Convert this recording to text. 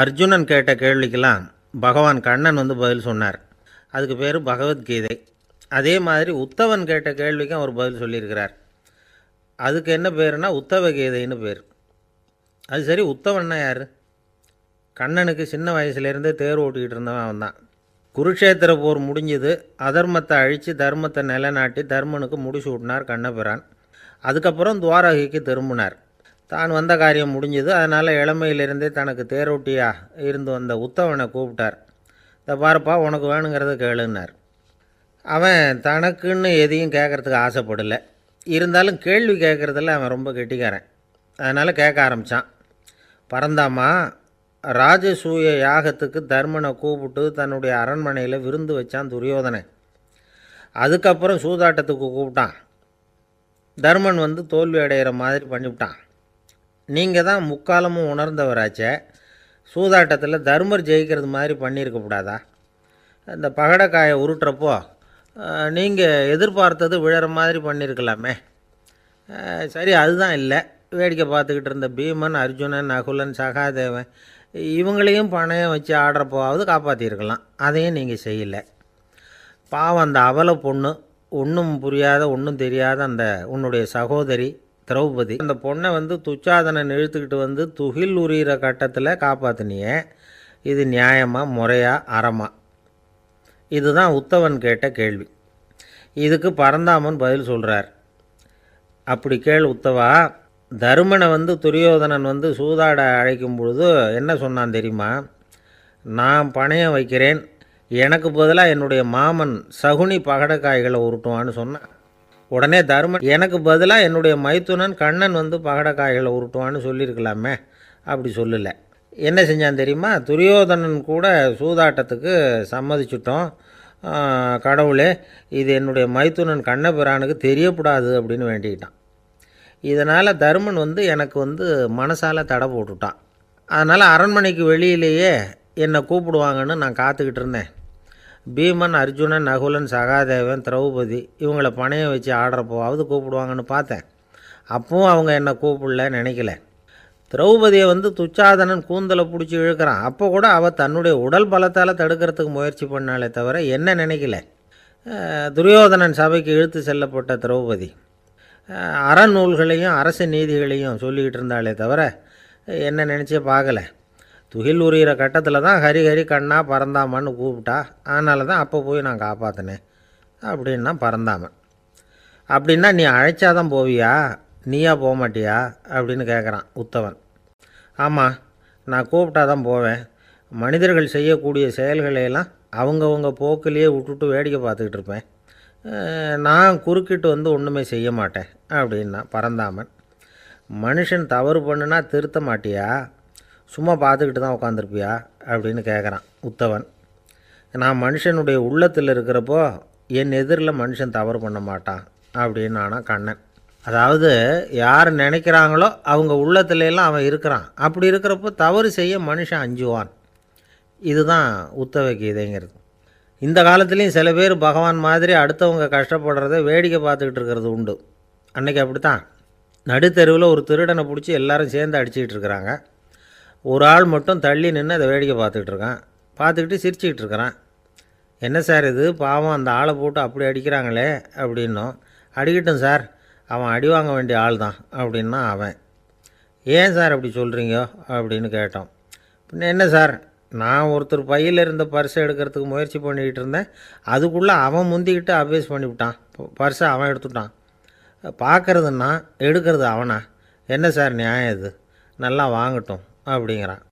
அர்ஜுனன் கேட்ட கேள்விக்கெல்லாம் பகவான் கண்ணன் வந்து பதில் சொன்னார். அதுக்கு பேர் பகவத்கீதை. அதே மாதிரி உத்தவன் கேட்ட கேள்விக்கும் அவர் பதில் சொல்லியிருக்கிறார். அதுக்கு என்ன பேருனா உத்தவ கீதைன்னு பேர். அது சரி உத்தவன்னா யார்? கண்ணனுக்கு சின்ன வயசுலேருந்தே தேர் ஓட்டிக்கிட்டு இருந்தவன் அவன் தான் குருக்ஷேத்திர போர் முடிஞ்சது அதர்மத்தை அழித்து தர்மத்தை நிலைநாட்டி தர்மனுக்கு முடிச்சு விட்டினார் கண்ணபிரான். அதுக்கப்புறம் துவாரகைக்கு திரும்பினார். தான் வந்த காரியம் முடிஞ்சது. அதனால் இளமையிலிருந்தே தனக்கு தேரோட்டியாக இருந்து வந்த உத்தவனை கூப்பிட்டார். இந்த பாருப்பா உனக்கு வேணுங்கிறத கேளுன்னார். அவன் தனக்குன்னு எதையும் கேட்குறதுக்கு ஆசைப்படலை. இருந்தாலும் கேள்வி கேட்குறதில் அவன் ரொம்ப கெட்டிக்காரன். அதனால் கேட்க ஆரம்பித்தான் பரந்தாமா ராஜசூய யாகத்துக்கு தர்மனை கூப்பிட்டு தன்னுடைய அரண்மனையில் விருந்து வச்சான் துரியோதனை அதுக்கப்புறம் சூதாட்டத்துக்கு கூப்பிட்டான். தர்மன் வந்து தோல்வி அடைகிற மாதிரி பண்ணிவிட்டான். நீங்கள் தான் முக்காலமும் உணர்ந்தவராச்சே. சூதாட்டத்தில் தர்மர் ஜெயிக்கிறது மாதிரி பண்ணியிருக்கக்கூடாதா? இந்த பகடக்காயை உருட்டுறப்போ நீங்கள் எதிர்பார்த்தது விழற மாதிரி பண்ணியிருக்கலாமே. சரி அதுதான் இல்லை. வேடிக்கை பார்த்துக்கிட்டு இருந்த பீமன் அர்ஜுனன் நகுலன் சகாதேவன் இவங்களையும் பணையம் வச்சு ஆடுறப்போவாவது காப்பாற்றிருக்கலாம் அதையும் நீங்கள் செய்யலை. பாவம் அந்த அவல பொண்ணு ஒன்றும் புரியாத ஒன்றும் தெரியாத அந்த உன்னுடைய சகோதரி திரௌபதி அந்த பொண்ணை வந்து துச்சாதனன் இழுத்துக்கிட்டு வந்து துகில் உரிகிற கட்டத்தில் காப்பாற்றினியே இது நியாயமாக முறையா அறமா? இதுதான் உத்தவன் கேட்ட கேள்வி. இதுக்கு பரந்தாமன் பதில் சொல்கிறார் அப்படி கேள் உத்தவா தருமனை வந்து துரியோதனன் வந்து சூதாட அழைக்கும் பொழுது என்ன சொன்னான் தெரியுமா? நான் பணையம் வைக்கிறேன் எனக்கு பதிலாக என்னுடைய மாமன் சகுனி பகடக்காய்களை உருட்டுவான்னு சொன்னான். உடனே தருமன் எனக்கு பதிலாக என்னுடைய மைத்துனன் கண்ணன் வந்து பகடக்காய்களை உருட்டுவான்னு சொல்லியிருக்கலாமே அப்படி சொல்லலை. என்ன செஞ்சான் தெரியுமா? துரியோதனன் கூட சூதாட்டத்துக்கு சம்மதிச்சிட்டோம். கடவுளே இது என்னுடைய மைத்துனன் கண்ணபிரானுக்கு தெரியக்கூடாது அப்படின்னு வேண்டிக்கிட்டான். இதனால் தருமன் வந்து எனக்கு வந்து மனசால் தடை போட்டுட்டான். அதனால் அரண்மனைக்கு வெளியிலேயே என்னை கூப்பிடுவாங்கன்னு நான் காத்துக்கிட்டு இருந்தேன். பீமன் அர்ஜுனன் நகுலன் சகாதேவன் திரௌபதி இவங்களை பணையம் வச்சு ஆடுறப்போவாவது கூப்பிடுவாங்கன்னு பார்த்தேன். அப்பவும் அவங்க என்னை கூப்பிடல நினைக்கல. திரௌபதியை வந்து துச்சாதனன் கூந்தலை பிடிச்சி இழுக்கிறான். அப்போ கூட அவள் தன்னுடைய உடல் பலத்தால் தடுக்கிறதுக்கு முயற்சி பண்ணாலே தவிர என்ன நினைக்கல. துரியோதனன் சபைக்கு இழுத்து செல்லப்பட்ட திரௌபதி. அறநூல்களையும் அரசு நீதிகளையும் சொல்லிக்கிட்டு இருந்தாலே தவிர என்ன நினச்சே பார்க்கல. துகில் உரிகிற கட்டத்தில் தான் ஹரி ஹரி கண்ணா பறந்தாமான்னு கூப்பிட்டா அதனால தான் அப்போ போய் நான் காப்பாற்றினேன் அப்படின்னா பறந்தாமன் அப்படின்னா நீ அழைச்சாதான் போவியா? நீயா போக மாட்டியா? அப்படின்னு கேட்குறான் உத்தவன். ஆமாம் நான் கூப்பிட்டா தான் போவேன். மனிதர்கள் செய்யக்கூடிய செயல்களையெல்லாம் அவங்கவுங்க போக்கிலேயே விட்டுட்டு வேடிக்கை பார்த்துக்கிட்டு இருப்பேன். நான் குறுக்கிட்டு வந்து ஒன்றுமே செய்ய மாட்டேன் அப்படின்னா பரந்தாமன். மனுஷன் தவறு பண்ணுனா திருத்த மாட்டியா? சும்மா பார்த்துக்கிட்டு தான் உட்காந்துருப்பியா அப்படின்னு கேட்குறான் உத்தவன். நான் மனுஷனுடைய உள்ளத்தில் இருக்கிறப்போ என் எதிரில் மனுஷன் தவறு பண்ண மாட்டான் அப்படின்னு ஆனால் கண்ணன். அதாவது யார் நினைக்கிறாங்களோ அவங்க உள்ளத்துல எல்லாம் அவன் இருக்கிறான். அப்படி இருக்கிறப்போ தவறு செய்ய மனுஷன் அஞ்சுவான். இதுதான் உத்தவ கீதைங்கிறது. இந்த காலத்துலேயும் சில பேர் பகவான் மாதிரி அடுத்தவங்க கஷ்டப்படுறத வேடிக்கை பார்த்துக்கிட்டு இருக்கிறது உண்டு. அன்னைக்கு அப்படித்தான். நடுத்தருவில் ஒரு திருடனை பிடிச்சி எல்லாரும் சேர்ந்து அடிச்சுக்கிட்டு இருக்கிறாங்க. ஒரு ஆள் மட்டும் தள்ளி நின்று அதை வேடிக்கை பார்த்துக்கிட்டு இருக்கான். பார்த்துக்கிட்டு சிரிச்சுக்கிட்டு இருக்கிறான். என்ன சார் இது? பாவம் அந்த ஆளை போட்டு அப்படி அடிக்கிறாங்களே? அப்படின்னோம். அடிக்கட்டும் சார். அவன் அடி வாங்க வேண்டிய ஆள் தான் அப்படின்னா அவன். ஏன் சார் அப்படி சொல்கிறீங்க அப்படின்னு கேட்டோம் பின்ன என்ன சார்? நான் ஒருத்தர் பையில் இருந்த பர்ஸை எடுக்கிறதுக்கு முயற்சி பண்ணிக்கிட்டு இருந்தேன். அதுக்குள்ளே அவன் முந்திக்கிட்டு அபேஸ் பண்ணிவிட்டான் பர்ஸை அவன் எடுத்துட்டான். பார்க்குறதுன்னா எடுக்கிறது அவனா? என்ன சார் நியாயம் இது? நல்லா வாங்கட்டும். அப்படிங்கிறான்.